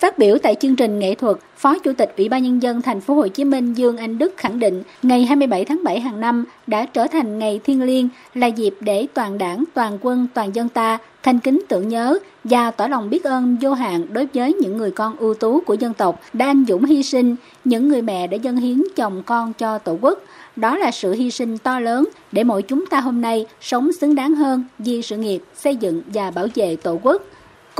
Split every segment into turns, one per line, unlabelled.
Phát biểu tại chương trình nghệ thuật, Phó Chủ tịch Ủy ban nhân dân thành phố Hồ Chí Minh Dương Anh Đức khẳng định, ngày 27 tháng 7 hàng năm đã trở thành ngày thiêng liêng, là dịp để toàn đảng, toàn quân, toàn dân ta thanh kính tưởng nhớ và tỏ lòng biết ơn vô hạn đối với những người con ưu tú của dân tộc đã anh dũng hy sinh, những người mẹ đã dâng hiến chồng con cho Tổ quốc. Đó là sự hy sinh to lớn để mỗi chúng ta hôm nay sống xứng đáng hơn vì sự nghiệp xây dựng và bảo vệ Tổ quốc.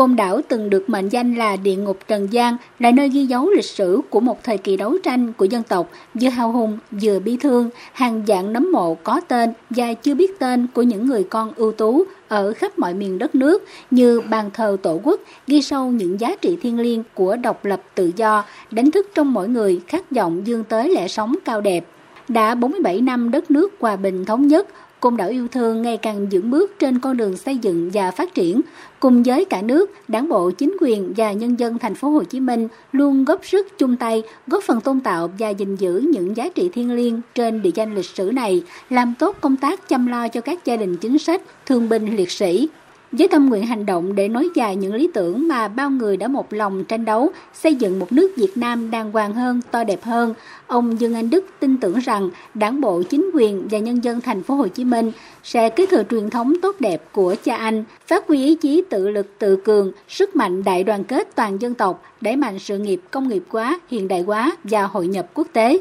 Côn Đảo từng được mệnh danh là địa ngục Trần gian, là nơi ghi dấu lịch sử của một thời kỳ đấu tranh của dân tộc, vừa hào hùng, vừa bi thương, hàng dạng nấm mộ có tên và chưa biết tên của những người con ưu tú ở khắp mọi miền đất nước như bàn thờ tổ quốc, ghi sâu những giá trị thiêng liêng của độc lập tự do, đánh thức trong mỗi người khát vọng dương tới lẽ sống cao đẹp. Đã 47 năm đất nước hòa bình thống nhất, Côn đảo yêu thương ngày càng vững bước trên con đường xây dựng và phát triển. Cùng với cả nước, Đảng bộ, chính quyền và nhân dân thành phố Hồ Chí Minh luôn góp sức chung tay, góp phần tôn tạo và gìn giữ những giá trị thiêng liêng trên địa danh lịch sử này, làm tốt công tác chăm lo cho các gia đình chính sách, thương binh liệt sĩ với tâm nguyện hành động để nối dài những lý tưởng mà bao người đã một lòng tranh đấu, xây dựng một nước Việt Nam đàng hoàng hơn, to đẹp hơn. Ông Dương Anh Đức tin tưởng rằng Đảng bộ, chính quyền và nhân dân thành phố Hồ Chí Minh sẽ kế thừa truyền thống tốt đẹp của cha anh, phát huy ý chí tự lực tự cường, sức mạnh đại đoàn kết toàn dân tộc, đẩy mạnh sự nghiệp công nghiệp hóa, hiện đại hóa và hội nhập quốc tế.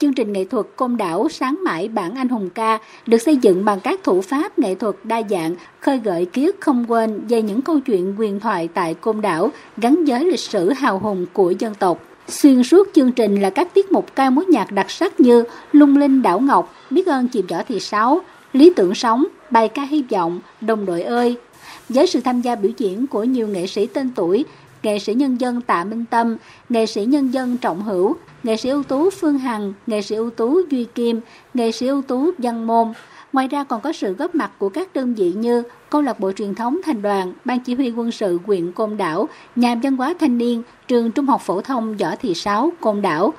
Chương trình nghệ thuật Côn Đảo sáng mãi bản anh hùng ca được xây dựng bằng các thủ pháp nghệ thuật đa dạng, khơi gợi ký ức không quên về những câu chuyện huyền thoại tại Côn Đảo gắn với lịch sử hào hùng của dân tộc. Xuyên suốt chương trình là các tiết mục ca mối nhạc đặc sắc như Lung Linh Đảo Ngọc, Biết ơn chìm võ thị sáu, Lý tưởng sống, Bài ca hy vọng, Đồng đội ơi. Với sự tham gia biểu diễn của nhiều nghệ sĩ tên tuổi, nghệ sĩ nhân dân Tạ Minh Tâm, nghệ sĩ nhân dân Trọng Hữu, nghệ sĩ ưu tú Phương Hằng, nghệ sĩ ưu tú Duy Kim, nghệ sĩ ưu tú Văn Môn. Ngoài ra còn có sự góp mặt của các đơn vị như câu lạc bộ truyền thống thành đoàn, ban chỉ huy quân sự huyện Côn Đảo, nhà văn hóa thanh niên, trường trung học phổ thông Võ Thị Sáu, Côn Đảo.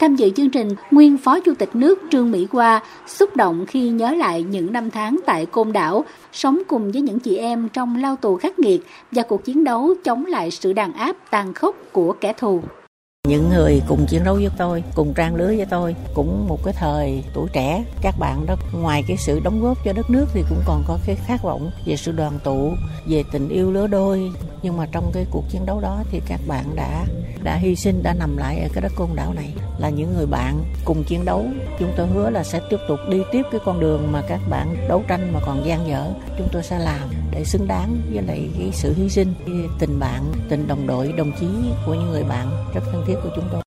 Tham dự chương trình, nguyên Phó Chủ tịch nước Trương Mỹ Hoa xúc động khi nhớ lại những năm tháng tại Côn Đảo, sống cùng với những chị em trong lao tù khắc nghiệt và cuộc chiến đấu chống lại sự đàn áp tàn khốc của kẻ thù.
Những người cùng chiến đấu với tôi, cùng trang lứa với tôi, cũng một cái thời tuổi trẻ, các bạn đó ngoài cái sự đóng góp cho đất nước thì cũng còn có cái khát vọng về sự đoàn tụ, về tình yêu lứa đôi. Nhưng mà trong cái cuộc chiến đấu đó thì các bạn đã đã hy sinh, đã nằm lại ở cái đất côn đảo này là những người bạn cùng chiến đấu. Chúng tôi hứa là sẽ tiếp tục đi tiếp cái con đường mà các bạn đấu tranh mà còn gian dở. Chúng tôi sẽ làm để xứng đáng với lại cái sự hy sinh, cái tình bạn, tình đồng đội, đồng chí của những người bạn rất thân thiết của chúng tôi